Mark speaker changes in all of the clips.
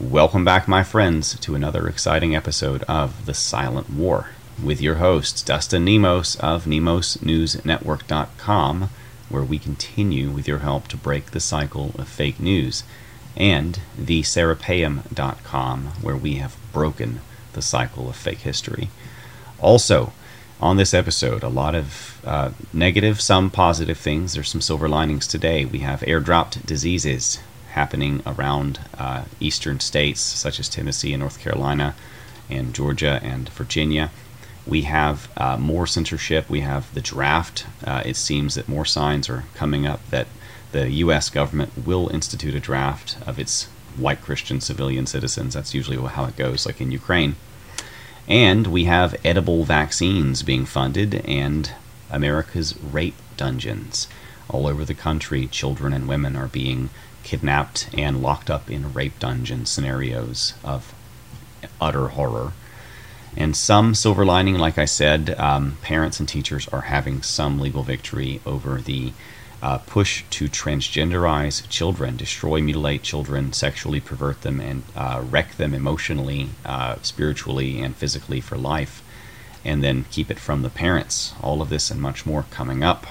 Speaker 1: Welcome back, my friends, to another exciting episode of The Silent War with your host, Dustin Nemos of NemosNewsNetwork.com, where we continue with your help to break the cycle of fake news, and TheSerapeum.com, where we have broken the cycle of fake history. Also, on this episode, a lot of uh, negative, some positive things. There's some silver linings today. We have airdropped diseases happening around uh, eastern states such as Tennessee and North Carolina and Georgia and Virginia. We have uh, more censorship. We have the draft. Uh, it seems that more signs are coming up that the U.S. government will institute a draft of its white Christian civilian citizens. That's usually how it goes, like in Ukraine. And we have edible vaccines being funded and America's rape dungeons. All over the country, children and women are being kidnapped and locked up in rape dungeon scenarios of utter horror. And some silver lining, like I said, um, parents and teachers are having some legal victory over the uh, push to transgenderize children, destroy, mutilate children, sexually pervert them, and uh, wreck them emotionally, uh, spiritually, and physically for life, and then keep it from the parents. All of this and much more coming up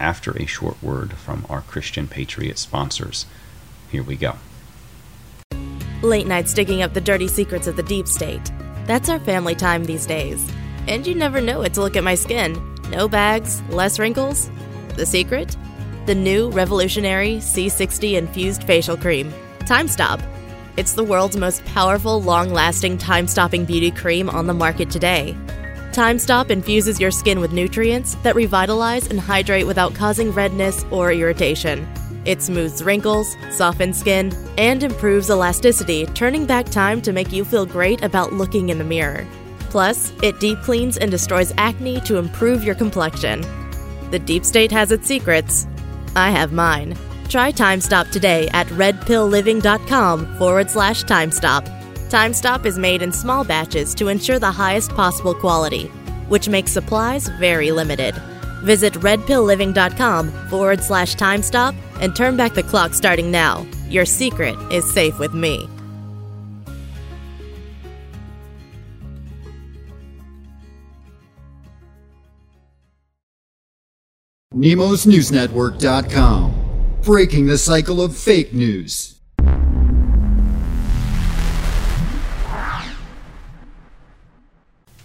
Speaker 1: after a short word from our Christian Patriot sponsors. Here we go.
Speaker 2: Late nights digging up the dirty secrets of the deep state. That's our family time these days. And you never know it to look at my skin. No bags, less wrinkles. The secret? The new revolutionary C60 infused facial cream. Time Stop. It's the world's most powerful, long lasting, time stopping beauty cream on the market today. Time Stop infuses your skin with nutrients that revitalize and hydrate without causing redness or irritation. It smooths wrinkles, softens skin, and improves elasticity, turning back time to make you feel great about looking in the mirror. Plus, it deep cleans and destroys acne to improve your complexion. The deep state has its secrets. I have mine. Try Time Stop today at redpillliving.com forward slash time stop. Time Stop is made in small batches to ensure the highest possible quality, which makes supplies very limited. Visit redpillliving.com forward slash time stop and turn back the clock starting now. Your secret is safe with me.
Speaker 3: NemosNewsNetwork.com. Breaking the cycle of fake news.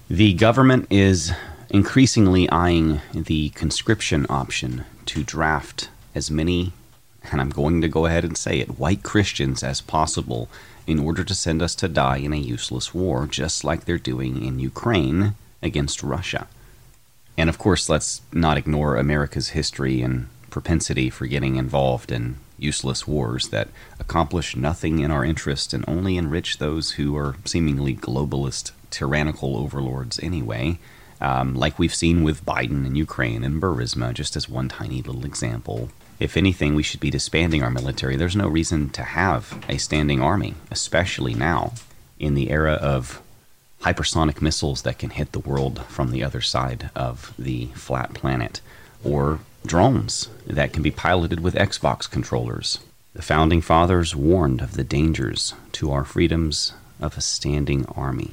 Speaker 1: The government is increasingly eyeing the conscription option to draft as many, and I'm going to go ahead and say it, white Christians as possible in order to send us to die in a useless war, just like they're doing in Ukraine against Russia. And of course, let's not ignore America's history and propensity for getting involved in useless wars that accomplish nothing in our interest and only enrich those who are seemingly globalist, tyrannical overlords anyway um, like we've seen with Biden and Ukraine and Burisma, just as one tiny little example. If anything, we should be disbanding our military. There's no reason to have a standing army, especially now in the era of hypersonic missiles that can hit the world from the other side of the flat planet, or drones that can be piloted with Xbox controllers. The founding fathers warned of the dangers to our freedoms of a standing army.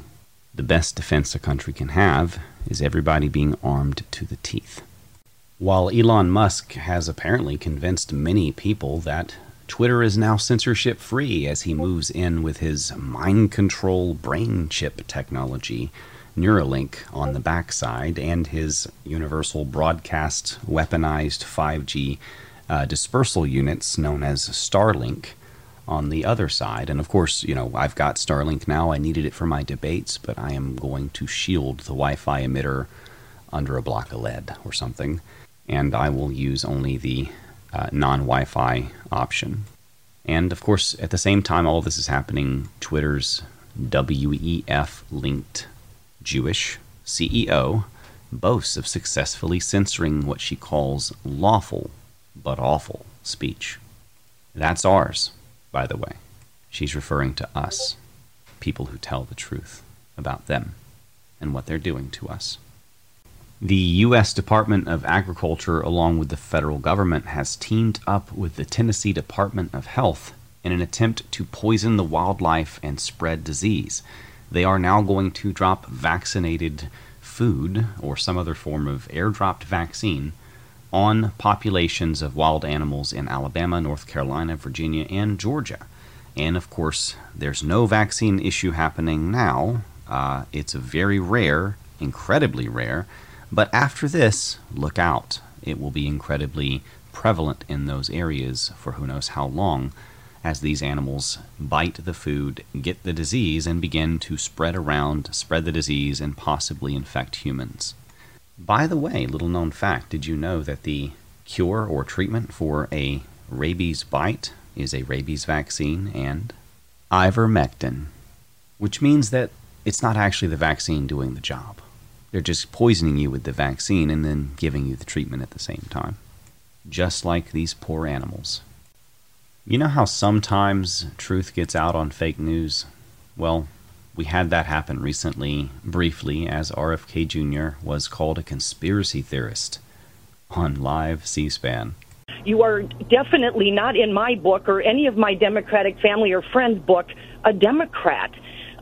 Speaker 1: The best defense a country can have is everybody being armed to the teeth. While Elon Musk has apparently convinced many people that Twitter is now censorship free as he moves in with his mind control brain chip technology, Neuralink, on the backside, and his universal broadcast weaponized 5G uh, dispersal units known as Starlink on the other side. And of course, you know, I've got Starlink now. I needed it for my debates, but I am going to shield the Wi Fi emitter under a block of lead or something. And I will use only the uh, non Wi Fi option. And of course, at the same time, all this is happening, Twitter's WEF linked Jewish CEO boasts of successfully censoring what she calls lawful but awful speech. That's ours by the way. She's referring to us, people who tell the truth about them and what they're doing to us. The U.S. Department of Agriculture, along with the federal government, has teamed up with the Tennessee Department of Health in an attempt to poison the wildlife and spread disease. They are now going to drop vaccinated food or some other form of airdropped vaccine on populations of wild animals in Alabama, North Carolina, Virginia, and Georgia. And of course, there's no vaccine issue happening now. Uh, it's very rare, incredibly rare. But after this, look out. It will be incredibly prevalent in those areas for who knows how long as these animals bite the food, get the disease, and begin to spread around, spread the disease, and possibly infect humans. By the way, little known fact did you know that the cure or treatment for a rabies bite is a rabies vaccine and ivermectin, which means that it's not actually the vaccine doing the job. They're just poisoning you with the vaccine and then giving you the treatment at the same time. Just like these poor animals. You know how sometimes truth gets out on fake news? Well, we had that happen recently, briefly, as RFK Jr. was called a conspiracy theorist on live C SPAN.
Speaker 4: You are definitely not in my book or any of my Democratic family or friends' book a Democrat.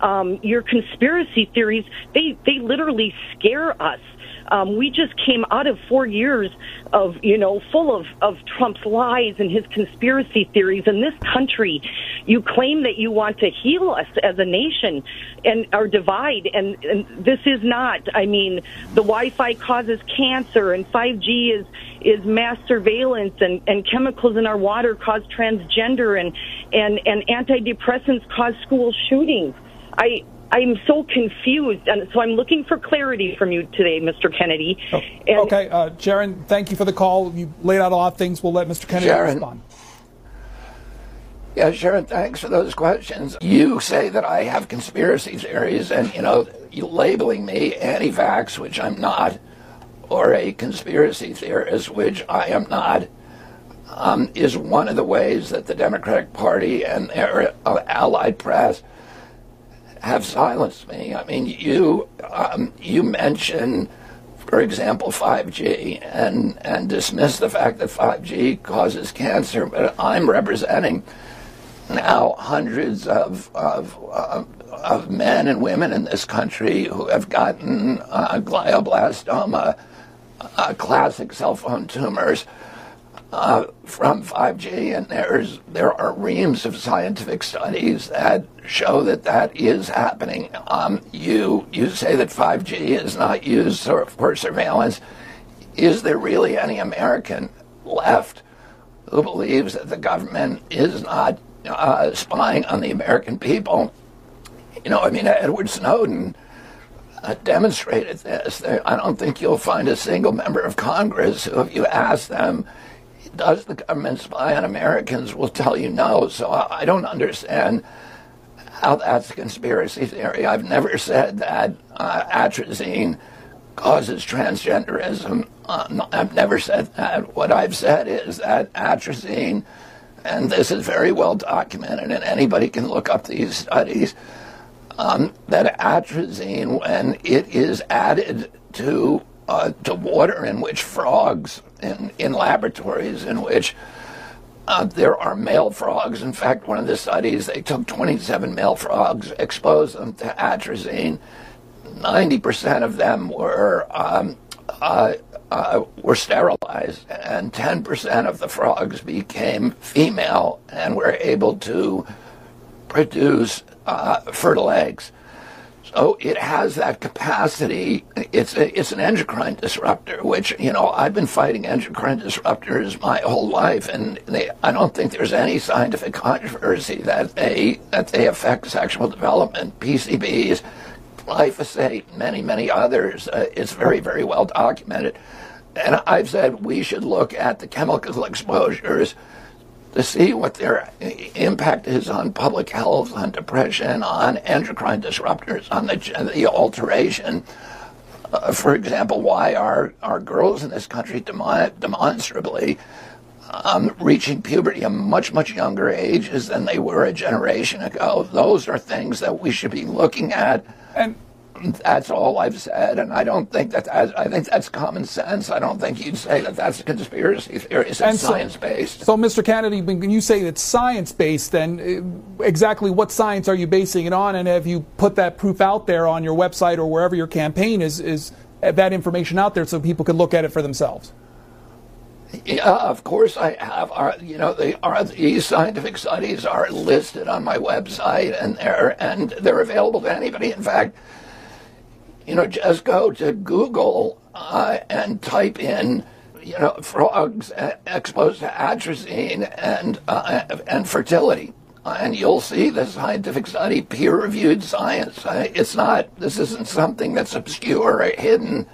Speaker 4: Um, your conspiracy theories, they, they literally scare us. Um, we just came out of four years of, you know, full of, of Trump's lies and his conspiracy theories. In this country, you claim that you want to heal us as a nation and our divide, and, and this is not. I mean, the Wi-Fi causes cancer, and 5G is is mass surveillance, and, and chemicals in our water cause transgender, and and and antidepressants cause school shootings. I I'm so confused, and so I'm looking for clarity from you today, Mr. Kennedy.
Speaker 5: Oh, and okay, uh, Sharon, thank you for the call. You laid out a lot of things. We'll let Mr. Kennedy
Speaker 6: Sharon.
Speaker 5: respond.
Speaker 6: Yeah, Sharon, thanks for those questions. You say that I have conspiracy theories, and you know, you labeling me anti-vax, which I'm not, or a conspiracy theorist, which I am not. Um, is one of the ways that the Democratic Party and their uh, allied press have silenced me. I mean, you um, you mention, for example, 5G and and dismiss the fact that 5G causes cancer, but I'm representing now hundreds of of, uh, of men and women in this country who have gotten uh, glioblastoma, uh, classic cell phone tumors uh, from 5G, and there's there are reams of scientific studies that show that that is happening. Um, you you say that 5G is not used for, surveillance. Is there really any American left who believes that the government is not uh, spying on the American people? You know, I mean, Edward Snowden. Uh, demonstrated this. I don't think you'll find a single member of Congress who, if you ask them, does the government spy on Americans will tell you no. So I don't understand how that's a conspiracy theory. I've never said that uh, atrazine causes transgenderism. Uh, I've never said that. What I've said is that atrazine, and this is very well documented, and anybody can look up these studies, um, that atrazine, when it is added to uh, to water in which frogs in, in laboratories in which uh, there are male frogs. In fact, one of the studies, they took 27 male frogs, exposed them to atrazine. 90% of them were um, uh, uh, were sterilized, and 10% of the frogs became female and were able to produce uh, fertile eggs. So it has that capacity. It's a, it's an endocrine disruptor, which you know I've been fighting endocrine disruptors my whole life, and they, I don't think there's any scientific controversy that they that they affect sexual development. PCBs, glyphosate, many many others. Uh, it's very very well documented, and I've said we should look at the chemical exposures to see what their impact is on public health, on depression, on endocrine disruptors, on the, the alteration. Uh, for example, why are, are girls in this country demo- demonstrably um, reaching puberty at much, much younger ages than they were a generation ago? Those are things that we should be looking at.
Speaker 5: And
Speaker 6: that's all I've said, and I don't think that, I think that's common sense. I don't think you'd say that that's a conspiracy theory. It's
Speaker 5: And
Speaker 6: science based.
Speaker 5: So, Mr. Kennedy, when you say it's science based, then uh, exactly what science are you basing it on? And have you put that proof out there on your website or wherever your campaign is, is that information out there so people can look at it for themselves?
Speaker 6: Yeah, of course I have. Our, you know, the, our, these scientific studies are listed on my website, and they're and they're available to anybody. In fact, you know, just go to Google uh, and type in, you know, frogs exposed to atrazine and uh, and fertility, and you'll see the scientific study, peer-reviewed science. Uh, it's not. This isn't something that's obscure or hidden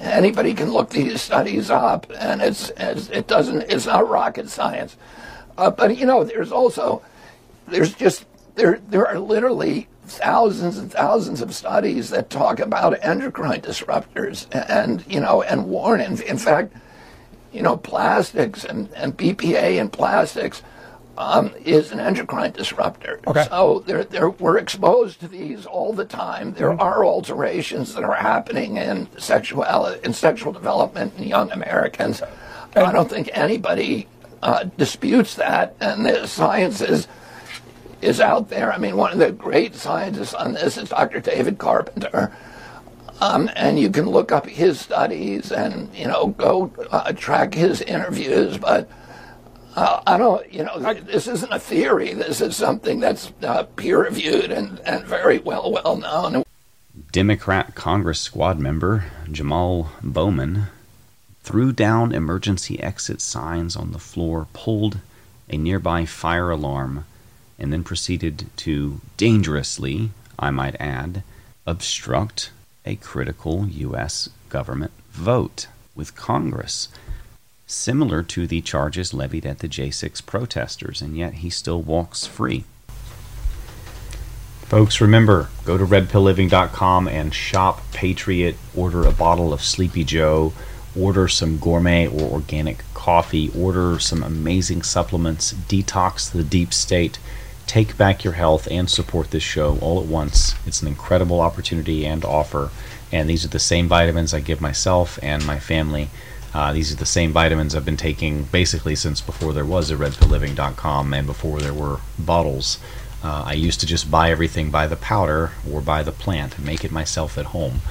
Speaker 6: anybody can look these studies up, and it's, it's it doesn't it's not rocket science. Uh, but you know, there's also there's just there there are literally thousands and thousands of studies that talk about endocrine disruptors and you know and warn. In, in fact, you know, plastics and, and BPA in plastics um, is an endocrine disruptor.
Speaker 5: Okay.
Speaker 6: So they're, they're, we're exposed to these all the time. There mm-hmm. are alterations that are happening in sexual in sexual development in young Americans. And I don't think anybody uh, disputes that, and the science is is out there. I mean, one of the great scientists on this is Dr. David Carpenter. Um, and you can look up his studies and you know go uh, track his interviews, but uh, I don't, you know, this isn't a theory. This is something that's uh, peer reviewed and, and very well well known.
Speaker 1: Democrat Congress squad member Jamaal Bowman threw down emergency exit signs on the floor, pulled a nearby fire alarm, and then proceeded to dangerously, I might add, obstruct a critical U.S. government vote with Congress similar to the charges levied at the J6 protesters, and yet he still walks free. Folks, remember, go to redpillliving.com and shop Patriot, order a bottle of Sleepy Joe, order some gourmet or organic coffee, order some amazing supplements, detox the deep state, take back your health, and support this show all at once. It's an incredible opportunity and offer. And these are the same vitamins I give myself and my family. Uh, these are the same vitamins I've been taking basically since before there was a redpillliving.com and before there were bottles. Uh, I used to just buy everything by the powder or by the plant and make it myself at home.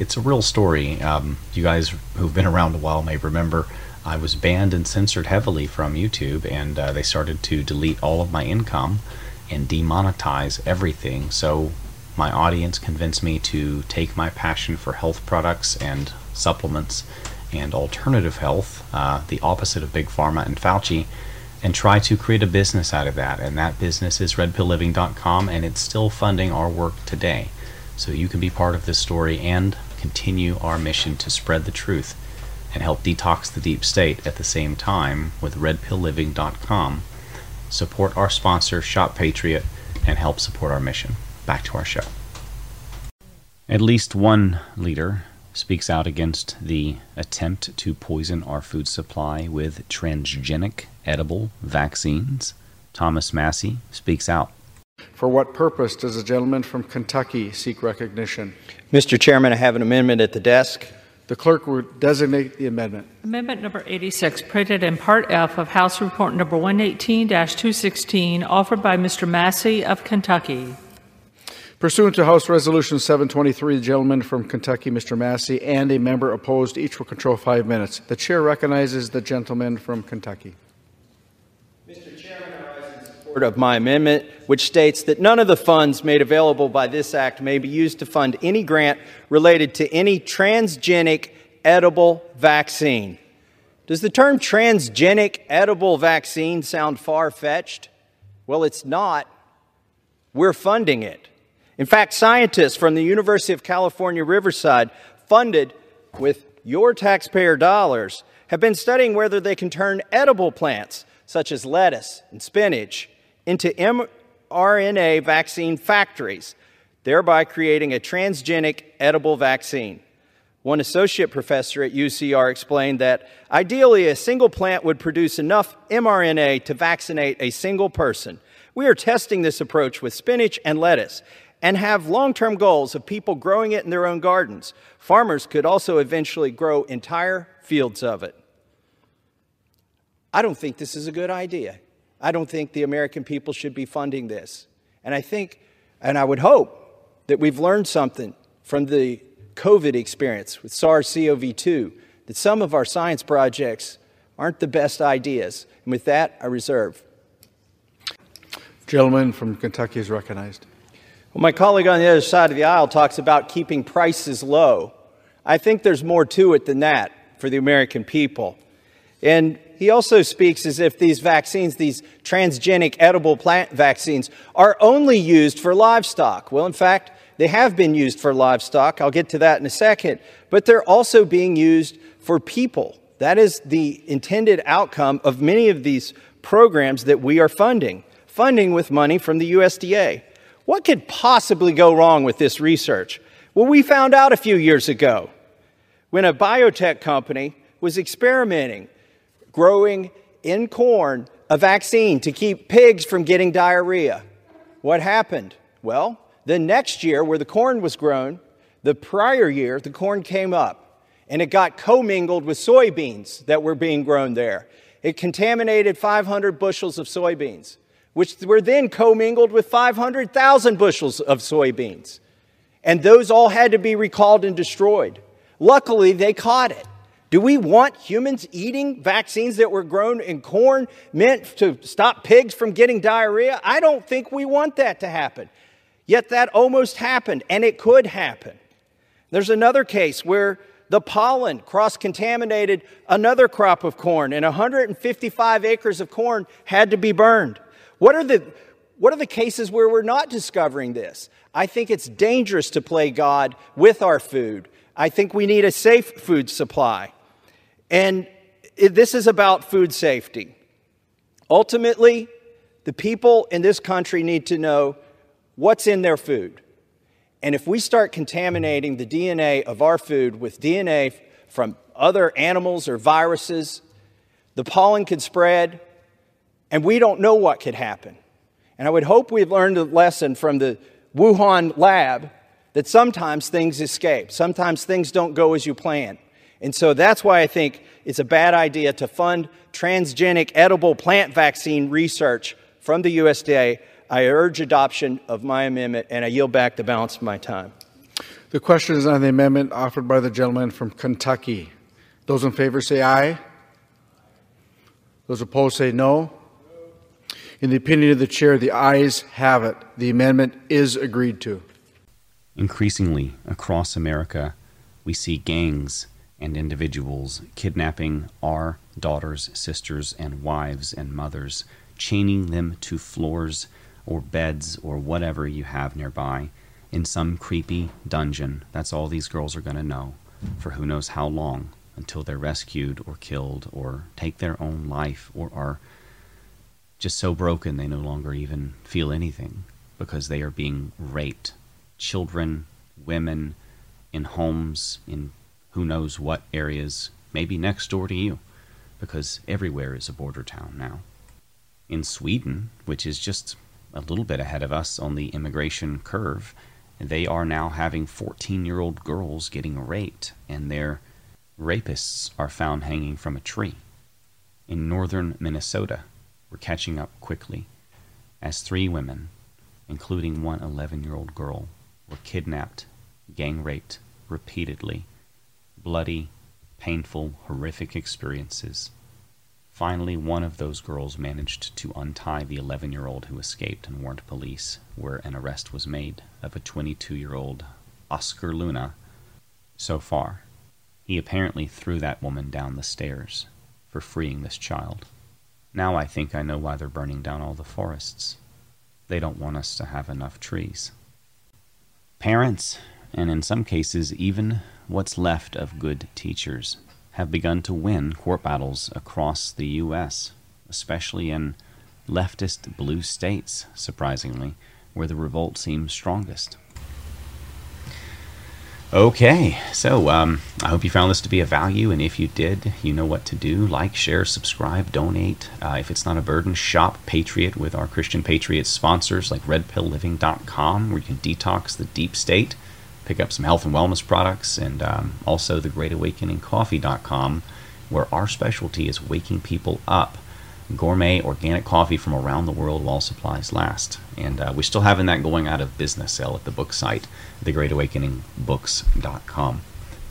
Speaker 1: It's a real story. Um, you guys who've been around a while may remember I was banned and censored heavily from YouTube, and uh, they started to delete all of my income and demonetize everything. So my audience convinced me to take my passion for health products and supplements and alternative health, uh, the opposite of Big Pharma and Fauci, and try to create a business out of that. And that business is redpillliving.com, and it's still funding our work today. So you can be part of this story and continue our mission to spread the truth and help detox the deep state at the same time with redpillliving.com. Support our sponsor, Shop Patriot, and help support our mission. Back to our show. At least one leader speaks out against the attempt to poison our food supply with transgenic edible vaccines. Thomas Massie speaks out.
Speaker 7: For what purpose does the gentleman from Kentucky seek recognition?
Speaker 8: Mr. Chairman, I have an amendment at the desk.
Speaker 7: The clerk will designate the amendment.
Speaker 9: Amendment number 86, printed in Part F of House Report number 118 216, offered by Mr. Massie of Kentucky.
Speaker 7: Pursuant to House Resolution 723, the gentleman from Kentucky, Mr. Massie, and a member opposed each will control five minutes. The chair recognizes the gentleman from Kentucky.
Speaker 8: Mr. Chairman, I rise in support of my amendment, which states that none of the funds made available by this act may be used to fund any grant related to any transgenic edible vaccine. Does the term transgenic edible vaccine sound far fetched? Well, it's not. We're funding it. In fact, scientists from the University of California, Riverside, funded with your taxpayer dollars, have been studying whether they can turn edible plants, such as lettuce and spinach, into mRNA vaccine factories, thereby creating a transgenic edible vaccine. One associate professor at UCR explained that ideally a single plant would produce enough mRNA to vaccinate a single person, We are testing this approach with spinach and lettuce and have long term goals of people growing it in their own gardens. Farmers could also eventually grow entire fields of it. I don't think this is a good idea. I don't think the American people should be funding this. And I think, and I would hope, that we've learned something from the COVID experience with SARS CoV 2, that some of our science projects aren't the best ideas. And with that, I reserve.
Speaker 7: Gentleman from Kentucky is recognized.
Speaker 8: Well, my colleague on the other side of the aisle talks about keeping prices low. I think there's more to it than that for the American people. And he also speaks as if these vaccines, these transgenic edible plant vaccines, are only used for livestock. Well, in fact, they have been used for livestock. I'll get to that in a second. But they're also being used for people. That is the intended outcome of many of these programs that we are funding, funding with money from the USDA. What could possibly go wrong with this research? Well, we found out a few years ago when a biotech company was experimenting growing in corn a vaccine to keep pigs from getting diarrhea. What happened? Well, the next year, where the corn was grown, the prior year, the corn came up and it got commingled with soybeans that were being grown there. It contaminated 500 bushels of soybeans which were then commingled with 500,000 bushels of soybeans. And those all had to be recalled and destroyed. Luckily, they caught it. Do we want humans eating vaccines that were grown in corn meant to stop pigs from getting diarrhea? I don't think we want that to happen. Yet that almost happened, and it could happen. There's another case where the pollen cross contaminated another crop of corn, and 155 acres of corn had to be burned. What are the what are the cases where we're not discovering this? I think it's dangerous to play God with our food. I think we need a safe food supply. And this is about food safety. Ultimately, the people in this country need to know what's in their food. And if we start contaminating the DNA of our food with DNA from other animals or viruses, the pollen could spread, and we don't know what could happen. And I would hope we've learned a lesson from the Wuhan lab that sometimes things escape, sometimes things don't go as you plan. And so that's why I think it's a bad idea to fund transgenic edible plant vaccine research from the USDA. I urge adoption of my amendment, and I yield back the balance of my time.
Speaker 7: The question is on the amendment offered by the gentleman from Kentucky. Those in favor say aye. Those opposed say no. In the opinion of the chair, the ayes have it. The amendment is agreed to.
Speaker 1: Increasingly across America, we see gangs and individuals kidnapping our daughters, sisters, and wives and mothers, chaining them to floors or beds or whatever you have nearby in some creepy dungeon. That's all these girls are going to know for who knows how long until they're rescued or killed or take their own life or are just so broken they no longer even feel anything because they are being raped. Children, women, in homes, in who knows what areas, may be next door to you, because everywhere is a border town now. In Sweden, which is just a little bit ahead of us on the immigration curve, they are now having 14 year old girls getting raped, and their rapists are found hanging from a tree. In northern Minnesota, were catching up quickly as three women, including one 11 year old girl, were kidnapped, gang raped repeatedly. Bloody, painful, horrific experiences. Finally, one of those girls managed to untie the 11 year old who escaped and warned police, where an arrest was made of a 22 year old Oscar Luna. So far, he apparently threw that woman down the stairs for freeing this child. Now I think I know why they're burning down all the forests. They don't want us to have enough trees. Parents, and in some cases even what's left of good teachers, have begun to win court battles across the U.S., especially in leftist blue states, surprisingly, where the revolt seems strongest. Okay, so um, I hope you found this to be a value, and if you did, you know what to do. Like, share, subscribe, donate. Uh, if it's not a burden, shop Patriot with our Christian Patriot sponsors like RedPillLiving.com, where you can detox the deep state, pick up some health and wellness products, and um, also the GreatAwakeningCoffee.com, where our specialty is waking people up gourmet organic coffee from around the world while supplies last. And uh, we're still having that going out of business sale at the book site, thegreatawakeningbooks.com.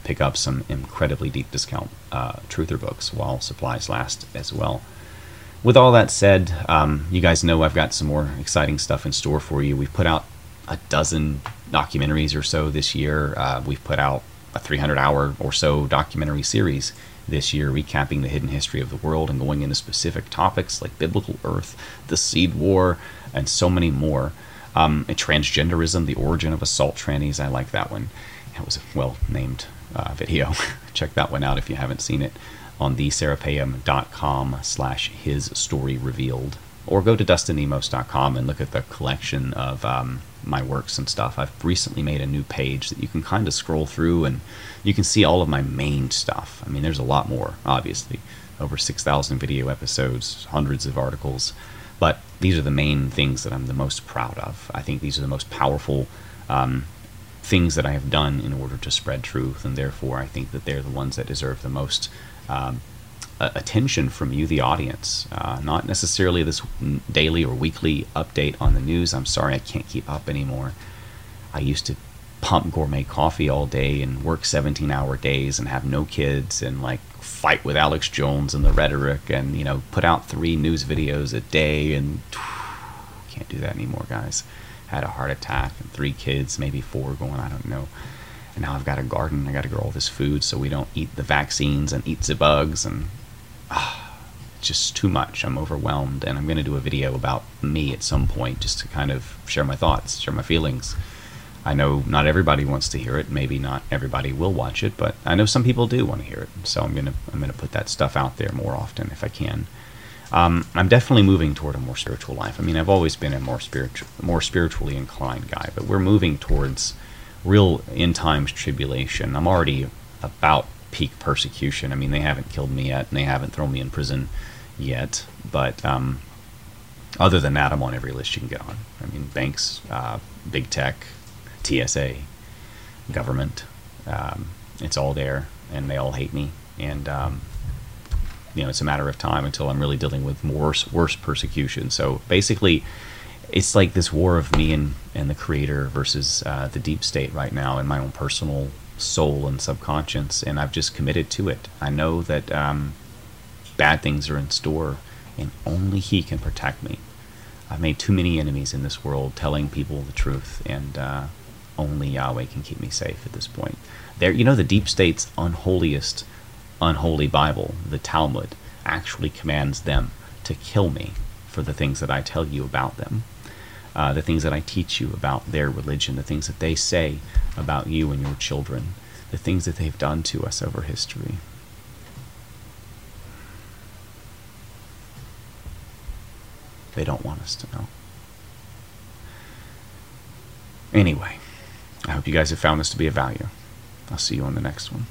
Speaker 1: Pick up some incredibly deep discount uh, truther books while supplies last as well. With all that said, um, you guys know I've got some more exciting stuff in store for you. We've put out a dozen documentaries or so this year. Uh, we've put out a 300 hour or so documentary series this year, recapping the hidden history of the world and going into specific topics like biblical Earth, the Seed War, and so many more. Um, transgenderism, the origin of assault trannies. I like that one. That was a well named uh, video. Check that one out if you haven't seen it on theserapeum.com slash his story revealed. Or go to dustinnemos.com and look at the collection of um, my works and stuff. I've recently made a new page that you can kind of scroll through and you can see all of my main stuff. I mean, there's a lot more, obviously. Over 6,000 video episodes, hundreds of articles. But these are the main things that I'm the most proud of. I think these are the most powerful um, things that I have done in order to spread truth, and therefore I think that they're the ones that deserve the most um, attention from you, the audience. Uh, not necessarily this daily or weekly update on the news. I'm sorry I can't keep up anymore. I used to pump gourmet coffee all day and work 17 hour days and have no kids and like fight with Alex Jones and the rhetoric and you know put out three news videos a day and can't do that anymore guys had a heart attack and three kids maybe four going I don't know and now I've got a garden I got to grow all this food so we don't eat the vaccines and eat the bugs and just too much I'm overwhelmed and I'm going to do a video about me at some point just to kind of share my thoughts share my feelings I know not everybody wants to hear it. Maybe not everybody will watch it, but I know some people do want to hear it. So I'm gonna I'm gonna put that stuff out there more often if I can. Um, I'm definitely moving toward a more spiritual life. I mean, I've always been a more spiritual, more spiritually inclined guy, but we're moving towards real end times tribulation. I'm already about peak persecution. I mean, they haven't killed me yet, and they haven't thrown me in prison yet. But um, other than that, I'm on every list you can get on. I mean, banks, uh, big tech, TSA, government. Um, it's all there, and they all hate me. And um, you know, it's a matter of time until I'm really dealing with worse, worse persecution. So basically, it's like this war of me and, and the creator versus uh, the deep state right now in my own personal soul and subconscious. And I've just committed to it. I know that um, bad things are in store, and only He can protect me. I've made too many enemies in this world telling people the truth, and uh, only Yahweh can keep me safe at this point. There, you know, the deep state's unholiest, unholy Bible, the Talmud, actually commands them to kill me for the things that I tell you about them, uh, the things that I teach you about their religion, the things that they say about you and your children, the things that they've done to us over history. They don't want us to know. Anyway. I hope you guys have found this to be of value. I'll see you on the next one.